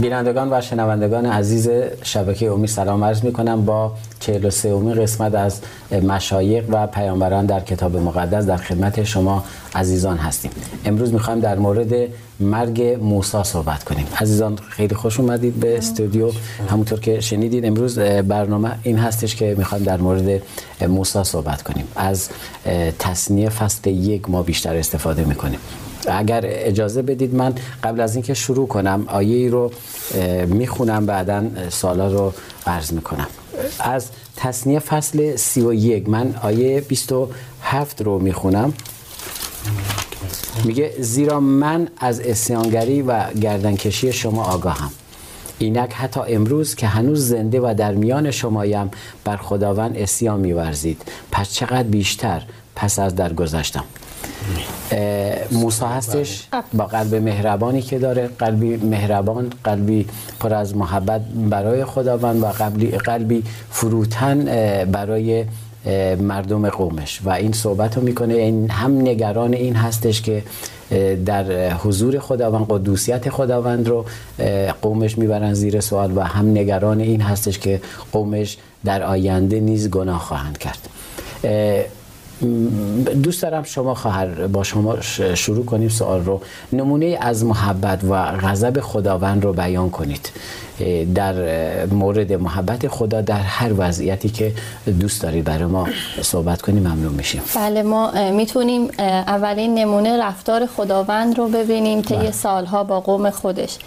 بینندگان و شنوندگان عزیز شبکه امید سلام عرض می کنم با 43 اومی قسمت از مشایق و پیامبران در کتاب مقدس در خدمت شما عزیزان هستیم. امروز می‌خوایم در مورد مرگ موسی صحبت کنیم. عزیزان خیلی خوش اومدید به استودیو. همونطور که شنیدید امروز برنامه این هستش که می‌خوایم در مورد موسی صحبت کنیم. از تصنیه فصل یک ما بیشتر استفاده می‌کنیم. اگر اجازه بدید من قبل از اینکه شروع کنم آیه ای رو می‌خونم بعدا سالا رو عرض می‌کنم. از تصنیه فصل سی و یک من آیه 27 رو می‌خونم. میگه زیرا من از اسیانگری و گردنکشی شما آگاهم. اینک حتی امروز که هنوز زنده و در میان شمایم بر خداوند اسیان میورزید. پس چقدر بیشتر پس از درگذشتم؟ موسی هستش با قلب مهربانی که داره قلبی مهربان قلبی پر از محبت برای خداوند و قلبی, قلبی فروتن برای مردم قومش. و این صحبت رو می‌کنه. این هم نگران این هستش که در حضور خداوند قدوسیت خداوند رو قومش می‌برن زیر سوال و هم نگران این هستش که قومش در آینده نیز گناه خواهند کرد. دوست دارم شما خواهر با شما شروع کنیم سوال رو. نمونه از محبت و غضب خداوند رو بیان کنید. در مورد محبت خدا در هر وضعیتی که دوست دارید برای ما صحبت کنیم ممنون میشیم. بله ما می‌تونیم اولین نمونه رفتار خداوند رو ببینیم طی بله. سالها با قوم خودش.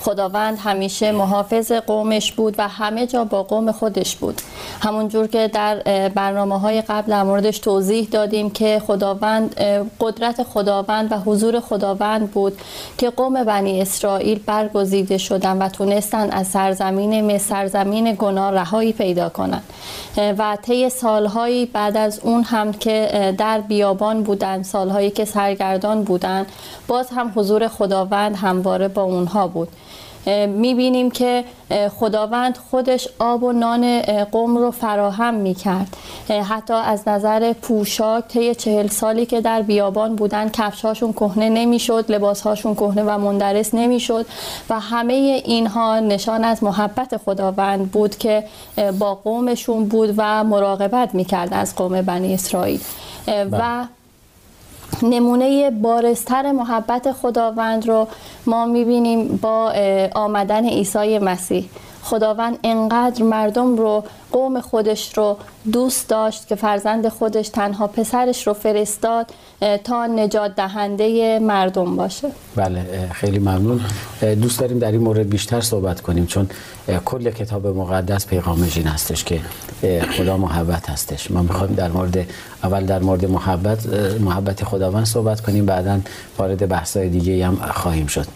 خداوند همیشه محافظ قومش بود و همه جا با قوم خودش بود. همونجور که در برنامه های قبل در موردش توضیح دادیم که خداوند قدرت خداوند و حضور خداوند بود که قوم بنی اسرائیل برگزیده شدن و تونستن از سرزمین سرزمین گناه رهایی پیدا کنند. و طی سالهایی بعد از اون هم که در بیابان بودن سالهایی که سرگردان بودن باز هم حضور خداوند همواره با اونها بود. می‌بینیم که خداوند خودش آب و نان قوم رو فراهم می‌کرد حتی از نظر پوشاک طی چهل سالی که در بیابان بودن کفشهاشون کهنه نمی‌شد لباسهاشون کهنه و مندرس نمی‌شد و همه اینها نشان از محبت خداوند بود که با قومشون بود و مراقبت می‌کرد از قوم بنی اسرائیل و بله. نمونه بارستر محبت خداوند رو ما می‌بینیم با آمدن عیسی مسیح. خداوند انقدر مردم رو قوم خودش رو دوست داشت که فرزند خودش تنها پسرش رو فرستاد تا نجات دهنده مردم باشه. بله خیلی ممنون. دوست داریم در این مورد بیشتر صحبت کنیم چون کل کتاب مقدس پیغامش این هستش که خدا محبت هستش. ما می‌خوایم در مورد اول در مورد محبت محبت خداوند صحبت کنیم بعدا وارد بحث‌های دیگه هم خواهیم شد.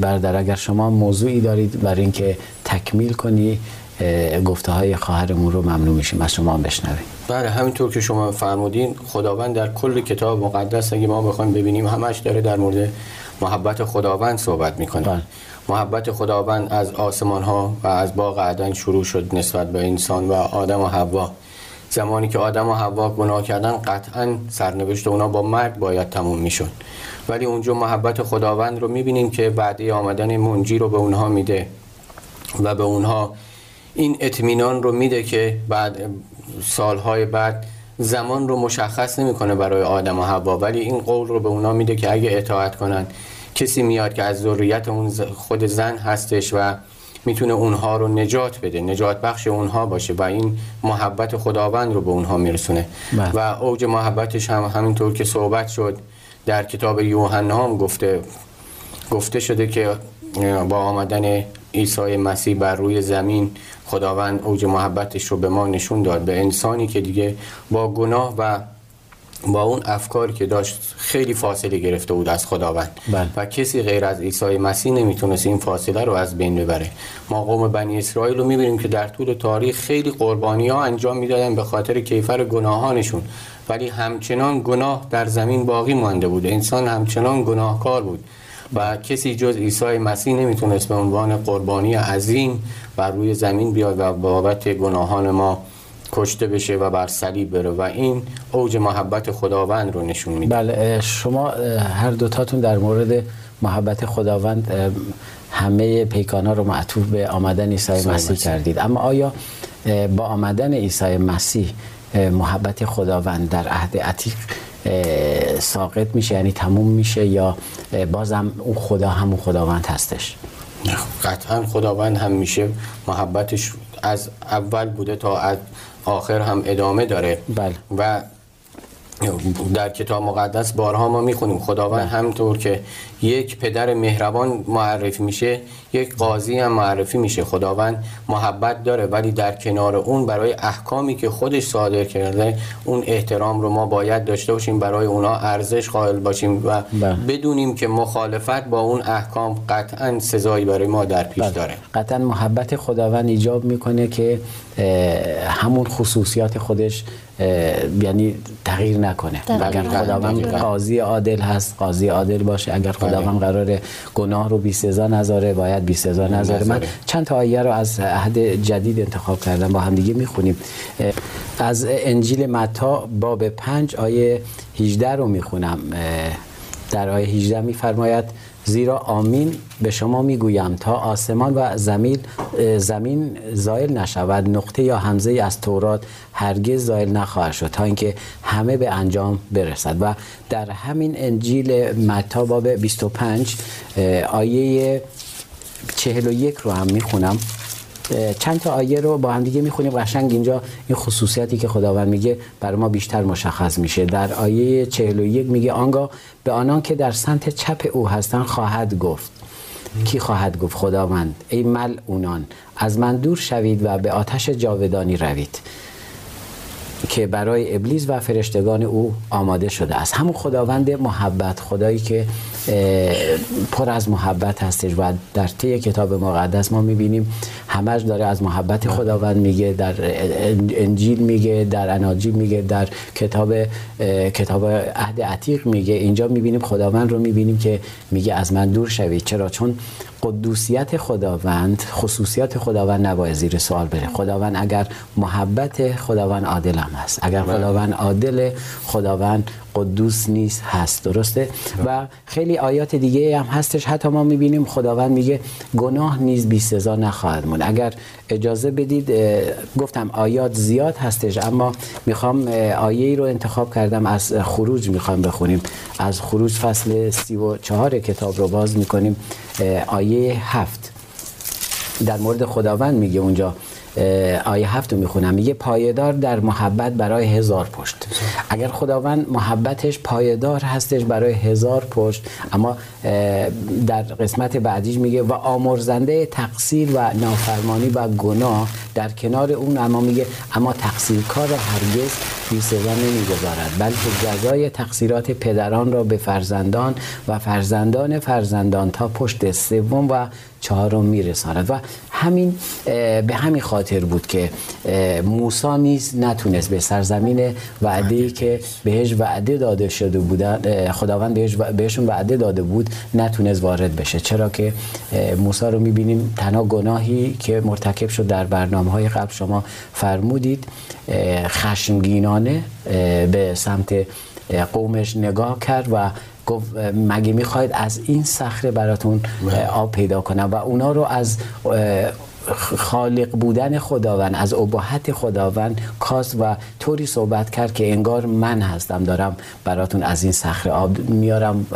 برادر اگر شما موضوعی دارید برای اینکه تکمیل کنی گفته های خواهرمون رو ممنون میشیم از شما بشنویم. بله همینطور که شما فرمودین خداوند در کل کتاب مقدس اگه ما بخوایم ببینیم همش داره در مورد محبت خداوند صحبت می‌کنه. بله. محبت خداوند از آسمان ها و از باغ عدن شروع شد نسبت به انسان و آدم و حوا. زمانی که آدم و حوا گناه کردن قطعا سرنوشت اونا با مرگ باید تموم می‌شد. ولی اونجا محبت خداوند رو می‌بینیم که بعدی آمدن منجی رو به اونها میده. و به اونها این اطمینان رو میده که بعد سالهای بعد زمان رو مشخص نمی‌کنه برای آدم و حوا ولی این قول رو به اونا میده که اگه اطاعت کنن کسی میاد که از ذریت اون خود زن هستش و می‌تونه اونها رو نجات بده نجات بخش اونها باشه و این محبت خداوند رو به اونها میرسونه بله. و اوج محبتش هم همینطور که صحبت شد در کتاب یوحنا هم گفته گفته شده که با آمدن عیسی مسیح بر روی زمین خداوند اوج محبتش رو به ما نشون داد به انسانی که دیگه با گناه و با اون افکاری که داشت خیلی فاصله گرفته بود از خداوند. بل. و کسی غیر از عیسی مسیح نمی‌تونست این فاصله رو از بین ببره. ما قوم بنی اسرائیل رو می‌بینیم که در طول تاریخ خیلی قربانی ها انجام می‌دادن به خاطر کیفر گناهانشون. ولی همچنان گناه در زمین باقی مانده بود. انسان همچنان گناهکار بود. و کسی جز عیسی مسیح نمی‌تونست به عنوان قربانی عظیم بر روی زمین بیاد و بابت گناهان ما کشته بشه و بر صلیب بره. و این اوج محبت خداوند رو نشون میده. بله شما هر دوتاتون در مورد محبت خداوند همه پیکانا رو معطوف به آمدن عیسی مسیح کردید. اما آیا با آمدن عیسی مسیح محبت خداوند در عهد عتیق ساقط میشه یعنی تموم میشه یا بازم اون خدا همون خداوند هستش. قطعا خداوند هم میشه. محبتش از اول بوده تا از آخر هم ادامه داره. بله. و در کتاب مقدس بارها ما می‌خونیم خداوند بله. همطور که یک پدر مهربان معرفی میشه یک قاضی هم معرفی میشه خداوند محبت داره ولی در کنار اون برای احکامی که خودش صادر کرده اون احترام رو ما باید داشته باشیم برای اونا ارزش قائل باشیم و بله. بدونیم که مخالفت با اون احکام قطعا سزایی برای ما در پیش بله. داره قطعا محبت خداوند ایجاب می‌کنه که همون خصوصیات خودش یعنی تغییر نکنه. اگر خداوند قاضی عادل هست قاضی عادل باشه. اگر خداوند قرار گناه رو بی سزا نذاره باید بی سزا نذاره. من چند تا آیه رو از عهد جدید انتخاب کردم با هم دیگه می‌خونیم. از انجیل متا باب 5 آیه 18 رو می‌خونم. در آیه 18 میفرماید زیرا آمین به شما می‌گویم تا آسمان و زمین زمین زائل نشود نقطه یا همزه از تورات هرگز زائل نخواهد شد تا اینکه همه به انجام برسد. و در همین انجیل متی باب 25 آیه 41 رو هم می‌خونم. چند تا آیه رو با هم دیگه می‌خونیم. قشنگ اینجا این خصوصیتی که خداوند میگه برای ما بیشتر مشخص میشه. در آیه 41 میگه آنگاه به آنان که در سمت چپ او هستن خواهد گفت. کی خواهد گفت؟ خداوند. ای مل اونان از من دور شوید و به آتش جاودانی روید که برای ابلیس و فرشتگان او آماده شده است. همون خداوند محبت خدایی که پر از محبت هستش و در طی کتاب مقدس ما می‌بینیم همش داره از محبت خداوند میگه در انجیل میگه در اناجیل میگه در کتاب کتاب عهد عتیق میگه. اینجا می‌بینیم خداوند رو می‌بینیم که میگه از من دور شوید. چرا؟ چون قدوسیت خداوند خصوصیات خداوند نباید زیر سوال بره خداوند اگر محبت خداوند عادل هم هست. اگر بله. خداوند عادل خداوند قدوس نیست هست. درسته؟ و خیلی آیات دیگه هم هستش. حتی ما می‌بینیم خداوند میگه گناه نیز بی سزا نخواهد مون اگر اجازه بدید گفتم آیات زیاد هستش اما می‌خوام آیه ای رو انتخاب کردم. از خروج می‌خوام بخونیم. از خروج فصل سی و چهار کتاب رو باز می‌کنیم. آیه هفت. در مورد خداوند میگه اونجا آیه هفت رو می‌خونم. میگه پایدار در محبت برای هزار پشت. اگر خداوند محبتش پایدار هستش برای هزار پشت اما در قسمت بعدیش میگه و آمرزنده تقصیر و نافرمانی و گناه در کنار اون اما میگه اما تقصیر کار هرگز بی سزا نمی‌گذارد. بلکه جزای تقصیرات پدران را به فرزندان و فرزندان فرزندان تا پشت سوم و چهارم میرساند. و همین به همین خاطر بود که موسی نیز نتونست به سرزمین وعده که بهش وعده داده شده بودن خداوند بهش بهشون وعده داده بود نتونست وارد بشه. چرا که موسی رو می‌بینیم تنها گناهی که مرتکب شد در برنامه های قبل شما فرمودید خشمگینانه به سمت قومش نگاه کرد و گفت مگه می‌خواید از این صخره براتون. آب پیدا کنم و اونا رو از خالق بودن خداوند از ابهت خداوند کاس و طوری صحبت کرد که انگار من هستم دارم براتون از این صخره آب میارم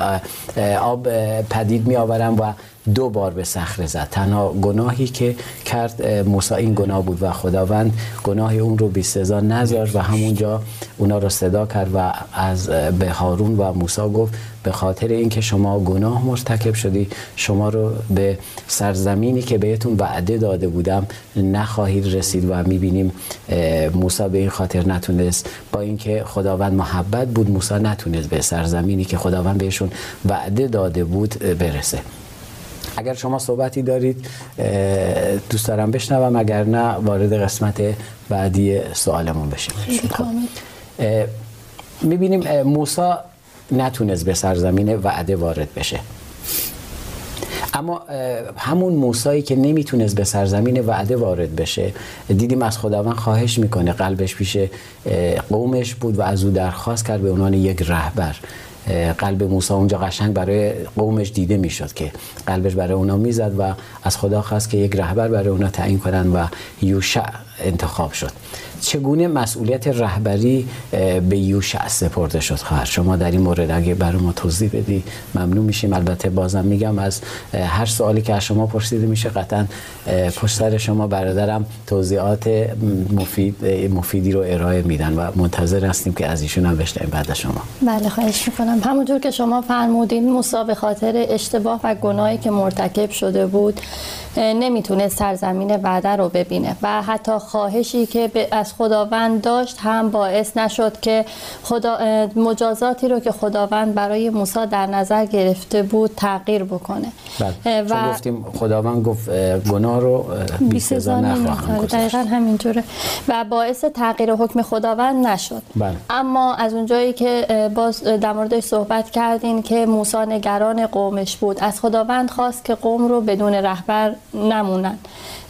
آب پدید میآورم و دو بار به صخره زد. تنها گناهی که کرد موسی این گناه بود و خداوند گناه اون رو بی سزا نذاشت و همونجا اونا رو صدا کرد و از به هارون و موسی گفت به خاطر اینکه شما گناه مرتکب شدی شما رو به سرزمینی که بهتون وعده داده بودم نخواهید رسید و می‌بینیم موسی به این خاطر نتونست. با اینکه خداوند محبت بود موسی نتونست به سرزمینی که خداوند بهشون وعده داده بود برسه. اگر شما صحبتی دارید دوست دارم بشنوم. اگر نه وارد قسمت بعدی سوالمون بشیم. خب. می‌بینیم موسا نتونست به سرزمین وعده وارد بشه. اما همون موسایی که نمی‌تونست به سرزمین وعده وارد بشه دیدیم از خداوند خواهش می‌کنه. قلبش پیش قومش بود و از او درخواست کرد به عنوان یک رهبر. قلب موسی اونجا قشنگ برای قومش دیده می‌شد که قلبش برای اونا می‌زد و از خدا خواست که یک رهبر برای اونا تعیین کنن و یوشع انتخاب شد. چگونه مسئولیت رهبری به یوشع سپرده شد خواهر شما در این مورد اگه برای ما توضیح بدی ممنون میشیم. البته بازم میگم از هر سوالی که از شما پرسیده میشه قطعا پشت سر شما برادرم توضیحات مفید مفیدی رو ارائه میدن و منتظر هستیم که از ایشون هم بشنویم بعد شما. بله خواهش می‌کنم. همونجور که شما فرمودین موسی به خاطر اشتباه و گناهی که مرتکب شده بود نمی‌تونه سرزمین وعده رو ببینه و حتی خواهشی که از خداوند داشت هم باعث نشد که خدا مجازاتی رو که خداوند برای موسی در نظر گرفته بود تغییر بکنه. بله. و گفتیم خداوند گفت گناه رو بی سزا نخواهم دقیقا همینجوره و باعث تغییر حکم خداوند نشد. بله. اما از اونجایی که باز در موردش صحبت کردین که موسی نگران قومش بود. از خداوند خواست که قوم رو بدون رهبر نمونن.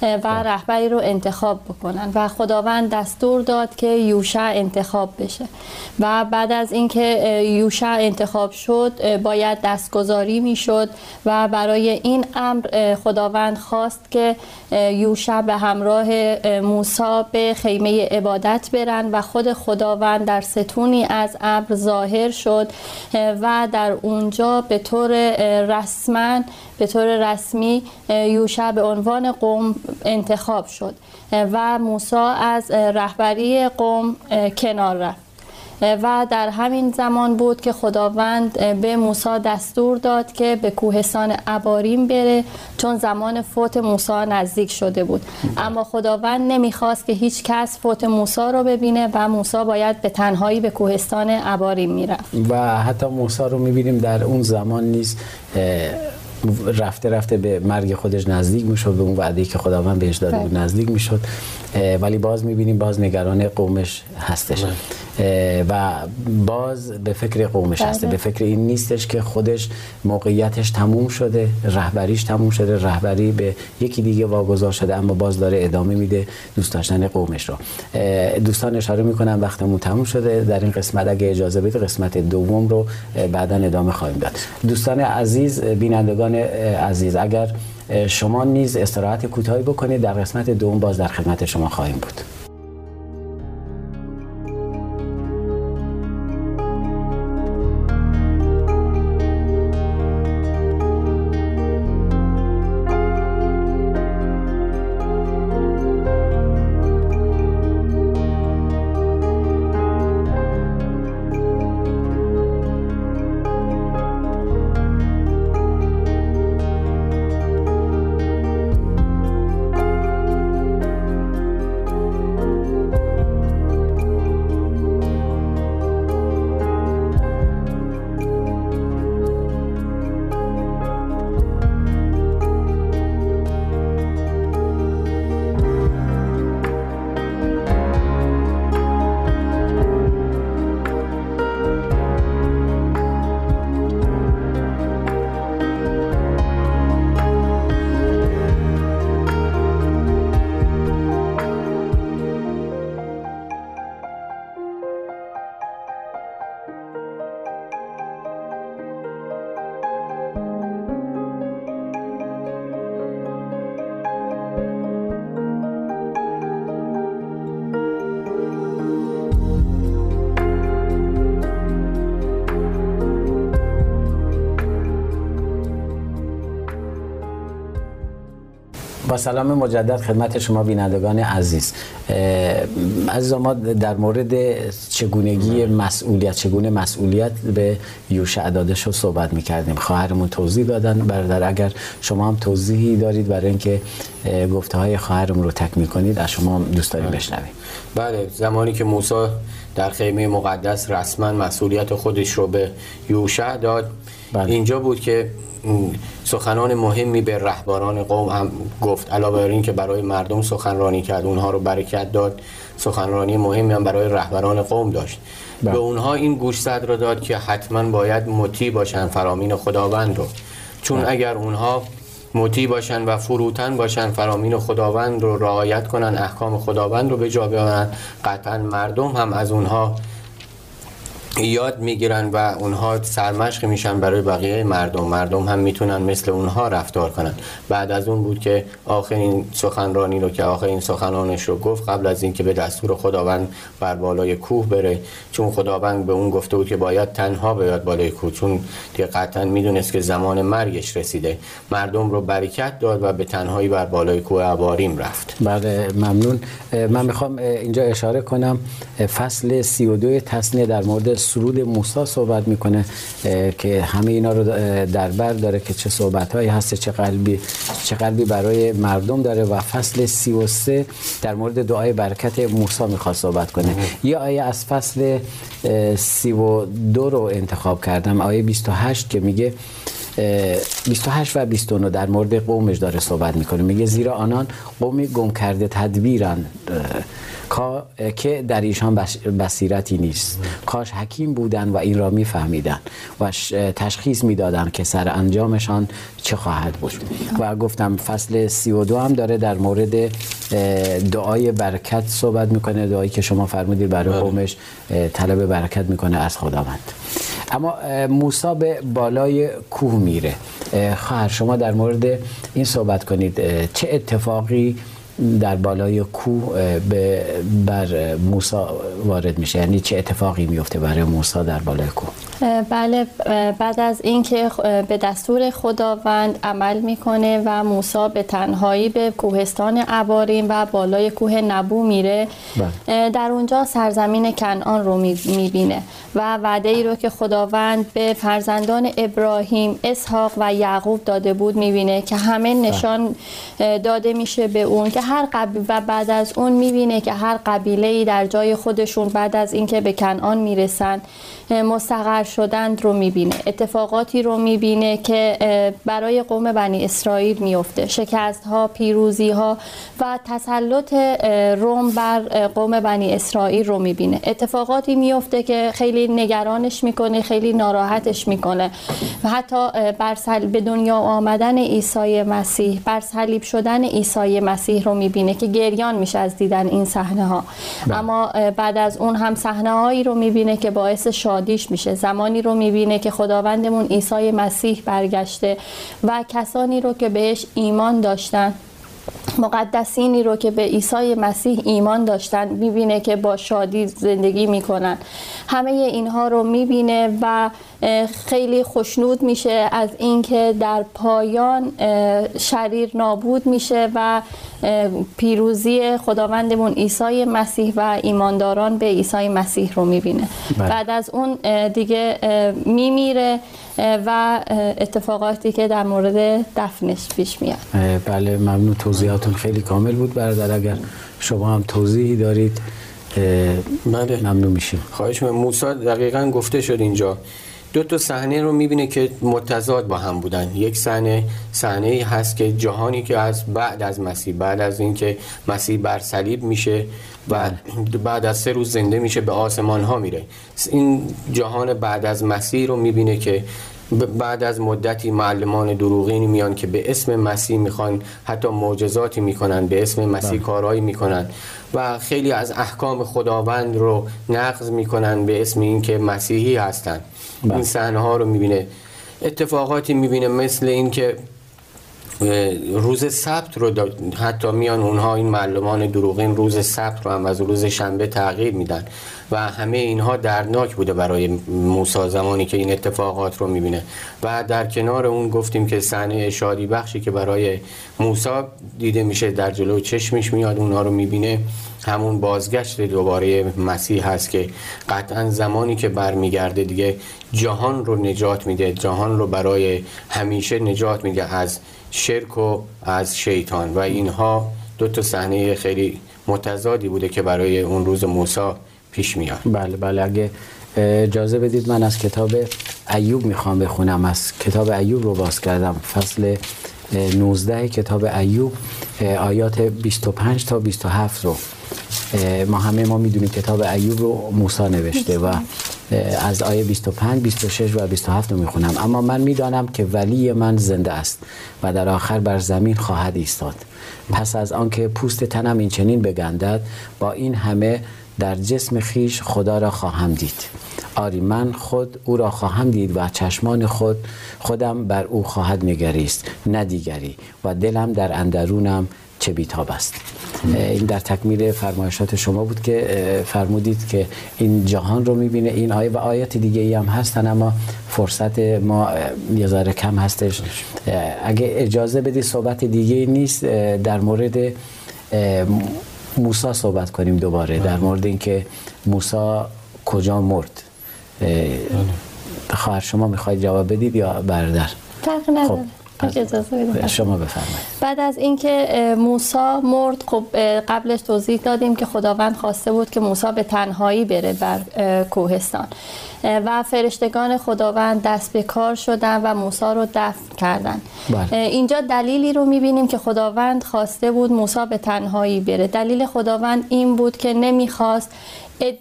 و بله. رهبری رو انتخاب بکنن و خداوند دستور داد که یوشع انتخاب بشه و بعد از اینکه یوشع انتخاب شد باید دستگذاری می‌شد و برای این امر خداوند خواست که یوشع به همراه موسی به خیمه عبادت برن و خود خداوند در ستونی از ابر ظاهر شد و در اونجا به طور رسما به طور رسمی یوشع به عنوان قوم انتخاب شد و موسی از رهبری قوم کنار رفت. و در همین زمان بود که خداوند به موسی دستور داد که به کوهستان اباریم بره چون زمان فوت موسی نزدیک شده بود. اما خداوند نمی‌خواست که هیچ کس فوت موسی رو ببینه و موسی باید به تنهایی به کوهستان اباریم می‌رفت. و حتی موسی رو می‌بینیم در اون زمان نیست رفته رفته به مرگ خودش نزدیک می‌شد به اون وعده که خداوند بهش داده بود بله. نزدیک می‌شد ولی باز می‌بینیم باز نگران قومش هستش. بله. و باز به فکر قومش هسته بله. به فکر این نیستش که خودش موقعیتش تموم شده رهبریش تموم شده رهبری به یکی دیگه واگذار شده اما باز داره ادامه میده دوست داشتن قومش رو. دوستان اشاره می‌کنم وقتمون تموم شده. در این قسمت اگه اجازه بدید قسمت دوم رو بعدا ادامه خواهیم داد. دوستان عزیز بینندگان عزیز اگر شما نیز استراحت کوتاهی بکنید. در قسمت دوم باز در خدمت شما خواهیم بود. سلام مجدد خدمت شما بینندگان عزیز. عزیز ما در مورد چگونگی مسئولیت چگونه مسئولیت به یوشع داده شد صحبت می‌کردیم. خواهرمون توضیح دادن. برادر اگر شما هم توضیحی دارید برای اینکه گفته های خواهرمون رو تکمیل کنید از شما دوست داریم بشنویم. بله زمانی که موسی در خیمه مقدس رسما مسئولیت خودش رو به یوشع داد بله. اینجا بود که سخنان مهمی به رهبران قوم هم گفت علاوه بر این که برای مردم سخنرانی کرد اونها رو برکت داد سخنرانی مهمی هم برای رهبران قوم داشت بله. به اونها این گوشزد رو داد که حتما باید مطیع باشن فرامین خداوند رو چون بله. اگر اونها مطیع باشن و فروتن باشن فرامین خداوند رو رعایت کنن احکام خداوند رو به جا بیارن قطعا مردم هم از اونها یاد می‌گیرن و اونها سرمشق میشن برای بقیه مردم. مردم هم می‌تونن مثل اونها رفتار کنن. بعد از اون بود که آخرین سخنرانی رو که آخرین سخنانش رو گفت قبل از اینکه به دستور خداوند بر بالای کوه بره چون خداوند به اون گفته بود که باید تنها بیاد بالای کوه چون دیگه قطعا می‌دونست که زمان مرگش رسیده. مردم رو برکت داد و به تنهایی بر بالای کوه عباریم رفت. بله ممنون. من می‌خوام اینجا اشاره کنم. فصل 32 تصنیه در مورد سرود موسی صحبت می‌کنه که همه اینا رو در بر داره که چه صحبت هایی هست چه قلبی چه قلبی برای مردم داره. و فصل 33 در مورد دعای برکت موسی می‌خواد صحبت کنه. یه آیه از فصل 32 رو انتخاب کردم. آیه 28 که میگه 28 و 29 در مورد قومش داره صحبت می‌کنه. میگه زیرا آنان قومی گم کرده تدبیرن که در ایشان بصیرتی نیست. کاش حکیم بودن و این را میفهمیدن و تشخیص می‌دادن که سر انجامشان چه خواهد بود. و گفتم فصل 32 هم داره در مورد دعای برکت صحبت می‌کنه دعایی که شما فرمودید برای بله. قومش طلب برکت می‌کنه از خداوند. اما موسی به بالای کوه میره. خواهر شما در مورد این صحبت کنید. چه اتفاقی در بالای کوه به بر موسی وارد میشه یعنی چه اتفاقی میفته برای موسی در بالای کوه بله بعد از اینکه به دستور خداوند عمل می‌کنه و موسی به تنهایی به کوهستان عبارین و بالای کوه نبو میره بله. در اونجا سرزمین کنعان رو می‌بینه و وعده ای رو که خداوند به فرزندان ابراهیم اسحاق و یعقوب داده بود می‌بینه که همه بله. نشان داده میشه به اون که هر قبیل و بعد از اون می‌بینه که هر قبیله ای در جای خودشون بعد از اینکه به کنعان می‌رسن مستقر شدند رو می‌بینه. اتفاقاتی رو می‌بینه که برای قوم بنی اسرائیل میفته شکست ها پیروزی ها و تسلط روم بر قوم بنی اسرائیل رو می‌بینه. اتفاقاتی میفته که خیلی نگرانش می‌کنه خیلی ناراحتش می‌کنه. و حتی بر به دنیا آمدن عیسی مسیح بر صلیب شدن عیسی مسیح رو می‌بینه که گریان میشه از دیدن این صحنه ها بله. اما بعد از اون هم صحنه هایی رو می‌بینه که باعث شادیش میشه زمانی رو می‌بینه که خداوندمون عیسی مسیح برگشته و کسانی رو که بهش ایمان داشتن مقدسینی رو که به عیسی مسیح ایمان داشتن می‌بینه که با شادی زندگی می‌کنن. همه اینها رو می‌بینه و خیلی خوشنود میشه از اینکه در پایان شریر نابود میشه و پیروزی خداوندمون عیسی مسیح و ایمانداران به عیسی مسیح رو می‌بینه. بله. بعد از اون دیگه میمیره. و اتفاقاتی که در مورد دفنش پیش میاد. بله ممنون. توضیحاتون خیلی کامل بود برادر. اگر شما هم توضیحی دارید بله. ممنون میشیم. خواهش من موسی دقیقا گفته شد اینجا. دو تا صحنه رو می‌بینه که متضاد با هم بودن. یک صحنه صحنه هست که جهانی که از بعد از مسیح بعد از اینکه مسیح بر صلیب میشه و بعد از سه روز زنده میشه به آسمان ها میره این جهان بعد از مسیح رو می‌بینه که بعد از مدتی معلمان دروغینی میان که به اسم مسیح می‌خوان حتی معجزاتی می‌کنن به اسم مسیح بله. کارهایی می‌کنن و خیلی از احکام خداوند رو نقض می‌کنن به اسم اینکه مسیحی هستن بله. این صحنه ها رو می‌بینه اتفاقاتی می‌بینه مثل اینکه روز سبت رو حتی میان اونها این معلمان دروغین روز سبت رو هم از روز شنبه تغییر میدن و همه اینها دردناک بوده برای موسی زمانی که این اتفاقات رو می‌بینه. و در کنار اون گفتیم که صحنه شادی بخشی که برای موسی دیده میشه در جلو چشمش میاد اونها رو می‌بینه. همون بازگشت دوباره مسیح هست که قطعا زمانی که برمیگرده دیگه جهان رو نجات میده جهان رو برای همیشه نجات میده. از شرک و از شیطان. و اینها دو تا صحنه خیلی متضادی بوده که برای اون روز موسی پیش میاد. بله بله. اگه اجازه بدید من از کتاب ایوب می‌خوام بخونم. از کتاب ایوب رو باز کردم. فصل 19 کتاب ایوب آیات 25 تا 27 رو. ما همه ما می‌دونیم کتاب ایوب رو موسی نوشته و از آیه 25 26 و 27 رو می‌خونم. اما من می‌دانم که ولی من زنده است و در آخر بر زمین خواهد ایستاد. پس از آنکه پوست تنم این چنین بگندد با این همه در جسم خیش خدا را خواهم دید. آری من خود او را خواهم دید و چشمان خود خودم بر او خواهد نگریست نه دیگری. و دلم در اندرونم چه بیتاب است. این در تکمیل فرمایشات شما بود که فرمودید که این جهان رو می‌بینه این آیه و آیات دیگه ای هم هستن اما فرصت ما یه ذره کم هستش. اگه اجازه بدی صحبت دیگه نیست در مورد موسا صحبت کنیم دوباره در مورد اینکه موسا کجا مرد؟ خواهر شما می‌خواید جواب بدید یا برادر؟ فرق نداره خب. شما بفرمایید. بعد از اینکه موسا مرد خب قبلش توضیح دادیم که خداوند خواسته بود که موسا به تنهایی بره بر کوهستان. و فرشتگان خداوند دست به کار شدن و موسا رو دفن کردن. بله. اینجا دلیلی رو می‌بینیم که خداوند خواسته بود موسا به تنهایی بره. دلیل خداوند این بود که نمی‌خواست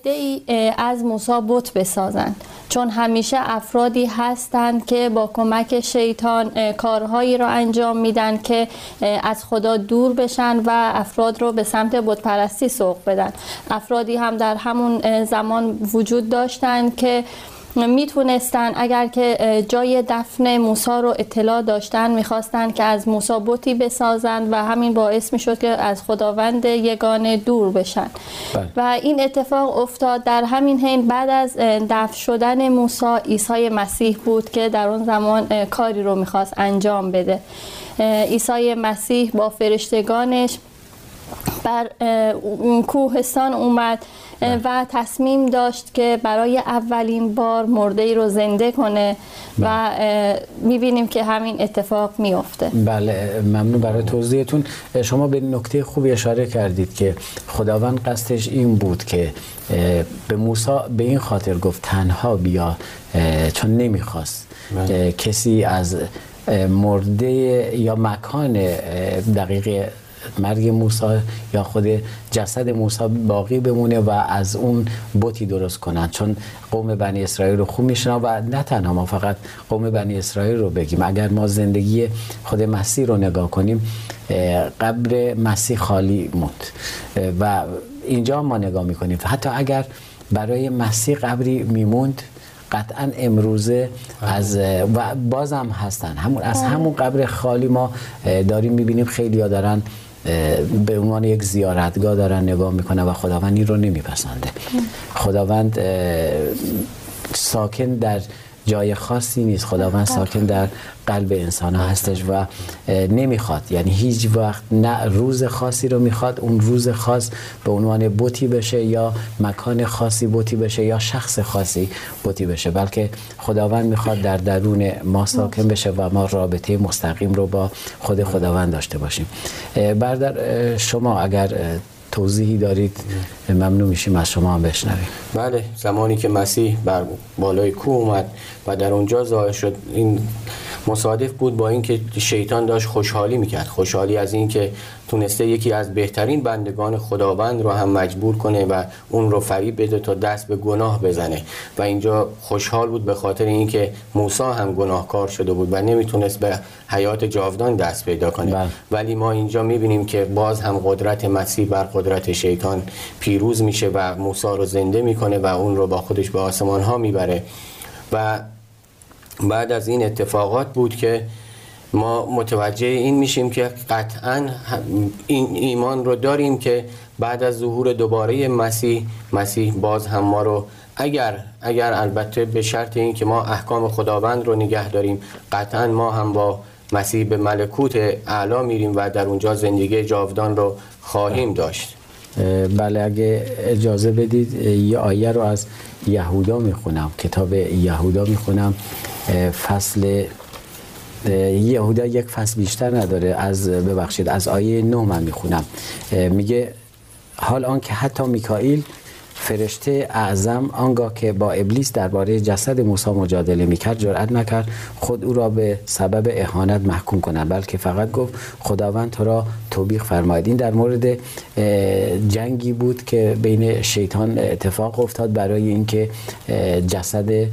ای از موسا بت بسازند. چون همیشه افرادی هستند که با کمک شیطان کارهایی را انجام میدن که از خدا دور بشن و افراد رو به سمت بت پرستی سوق بدن. افرادی هم در همون زمان وجود داشتند که می‌تونستن اگر که جای دفن موسا رو اطلاع داشتن می‌خواستن که از موسا بوتی بسازن و همین باعث می‌شد که از خداوند یگانه دور بشن بله. و این اتفاق افتاد در همین حین بعد از دفن شدن موسا عیسی مسیح بود که در اون زمان کاری رو می‌خواست انجام بده عیسی مسیح با فرشتگانش بر کوهستان اومد بله. و تصمیم داشت که برای اولین بار مرده ای رو زنده کنه و بله. می‌بینیم که همین اتفاق میافته بله ممنون برای توضیحتون شما به نکته خوبی اشاره کردید که خداوند قصدش این بود که به موسی به این خاطر گفت تنها بیا چون نمی‌خواست بله. کسی از مرده یا مکان دقیق مرگ موسی یا خود جسد موسی باقی بمونه و از اون بوتی درست کنن. چون قوم بنی اسرائیل رو خوب میشنن و نه تنها ما فقط قوم بنی اسرائیل رو بگیم. اگر ما زندگی خود مسیح رو نگاه کنیم قبر مسیح خالی موند. و اینجا ما نگاه می‌کنیم. حتی اگر برای مسیح قبری میموند قطعا امروزه از و بازم هستن. همون از. همون قبر خالی ما داریم می‌بینیم خیلی ها دارن به عنوان یک زیارتگاه دارن نگاه می‌کنه و خداوند این رو نمیپسنده. خداوند ساکن در جای خاصی نیست. خداوند ساکن در قلب انسان ها هستش و نمی‌خواد. یعنی هیچ وقت نه روز خاصی رو می‌خواد اون روز خاص به عنوان بوتی بشه یا مکان خاصی بوتی بشه یا شخص خاصی بوتی بشه. بلکه خداوند می‌خواد در درون ما ساکن بشه و ما رابطه مستقیم رو با خود خداوند داشته باشیم. بردر شما اگر توضیحی دارید ممنون میشیم از شما هم بشنویم. بله زمانی که مسیح بر بالای کوه اومد و در اونجا ظاهر شد این مصادف بود با اینکه شیطان داشت خوشحالی می‌کرد. خوشحالی از اینکه تونسته یکی از بهترین بندگان خداوند رو هم مجبور کنه و اون رو فریب بده تا دست به گناه بزنه. و اینجا خوشحال بود به خاطر اینکه موسی هم گناهکار شده بود و نمی‌تونست به حیات جاودان دست پیدا کنه. بله. ولی ما اینجا می‌بینیم که باز هم قدرت مسیح بر قدرت شیطان پیروز میشه و موسی رو زنده می‌کنه و اون رو با خودش به آسمان ها می‌بره. و بعد از این اتفاقات بود که ما متوجه این میشیم که قطعا این ایمان رو داریم که بعد از ظهور دوباره مسیح مسیح باز هم ما رو اگر اگر البته به شرط این که ما احکام خداوند رو نگه داریم قطعا ما هم با مسیح به ملکوت اعلا میریم و در اونجا زندگی جاودان رو خواهیم داشت. بله اگه اجازه بدید یه آیه رو از یهودا می‌خونم کتاب یهودا می‌خونم. فصل یهودا یک فصل بیشتر نداره از ببخشید از آیه 9 من می‌خونم. میگه حال آن که حتی میکائیل فرشته اعظم آنگاه که با ابلیس درباره جسد موسی مجادله می‌کرد جرأت نکرد خود او را به سبب اهانت محکوم کند بلکه فقط گفت خداوند تو را توبیخ فرماید. این در مورد جنگی بود که بین شیطان اتفاق افتاد. برای اینکه جسد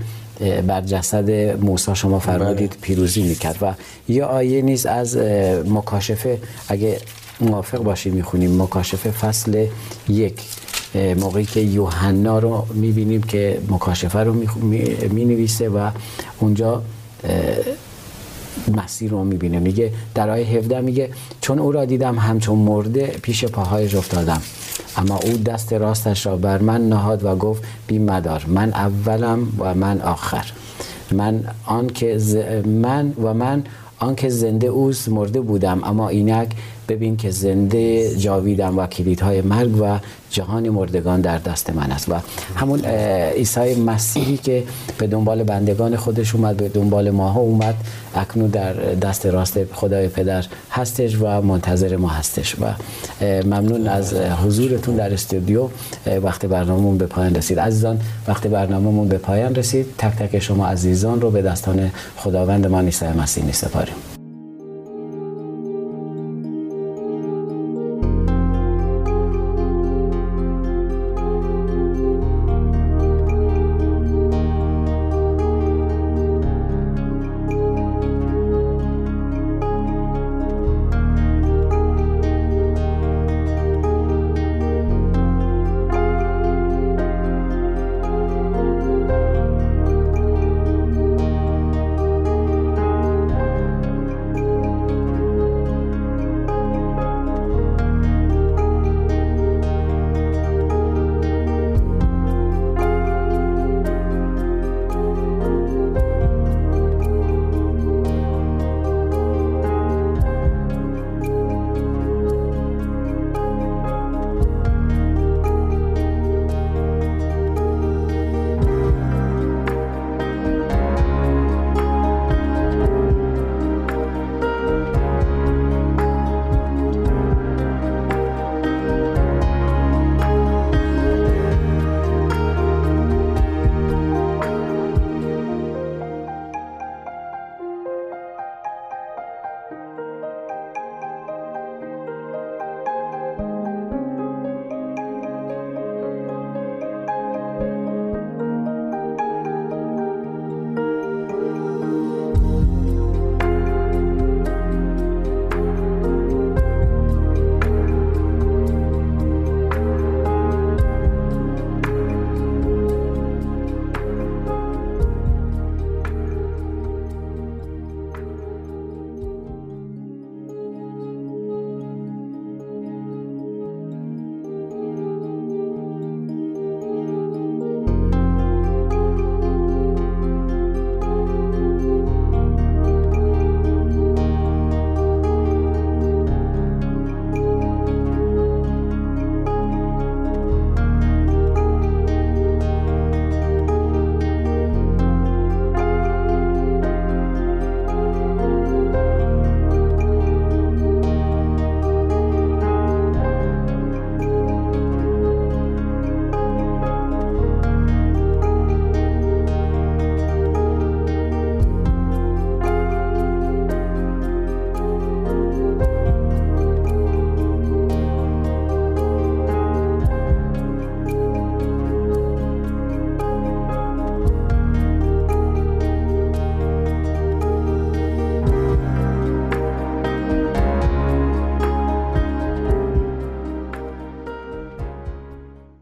بر جسد موسی شما فرمودید بله. پیروزی می‌کرد و یه آیه نیز از مکاشفه اگه موافق باشید می‌خونیم مکاشفه فصل یک. موقعی که یوحنا رو می‌بینیم که مکاشفه رو می‌نویسه و اونجا مسیر رو می‌بینه. میگه در آیه 17 میگه چون او را دیدم همچون مرده پیش پاهایش افتادم. اما او دست راستش را بر من نهاد و گفت بی مدار من اولم و من آخر. من آن که من و من آنکه زنده اوست مرده بودم. اما اینک ببین که زنده جاویدم و کلیدهای مرگ و جهان مردگان در دست من است. و همون عیسی مسیحی که به دنبال بندگان خودش اومد به دنبال ماها اومد اکنون در دست راست خدای پدر هستش و منتظر ما هستش. و ممنون از حضورتون در استودیو. وقت برنامهمون به پایان رسید. عزیزان وقت برنامهمون به پایان رسید. تک تک شما عزیزان رو به دستان خداوند ما عیسی مسیح می سپاریم.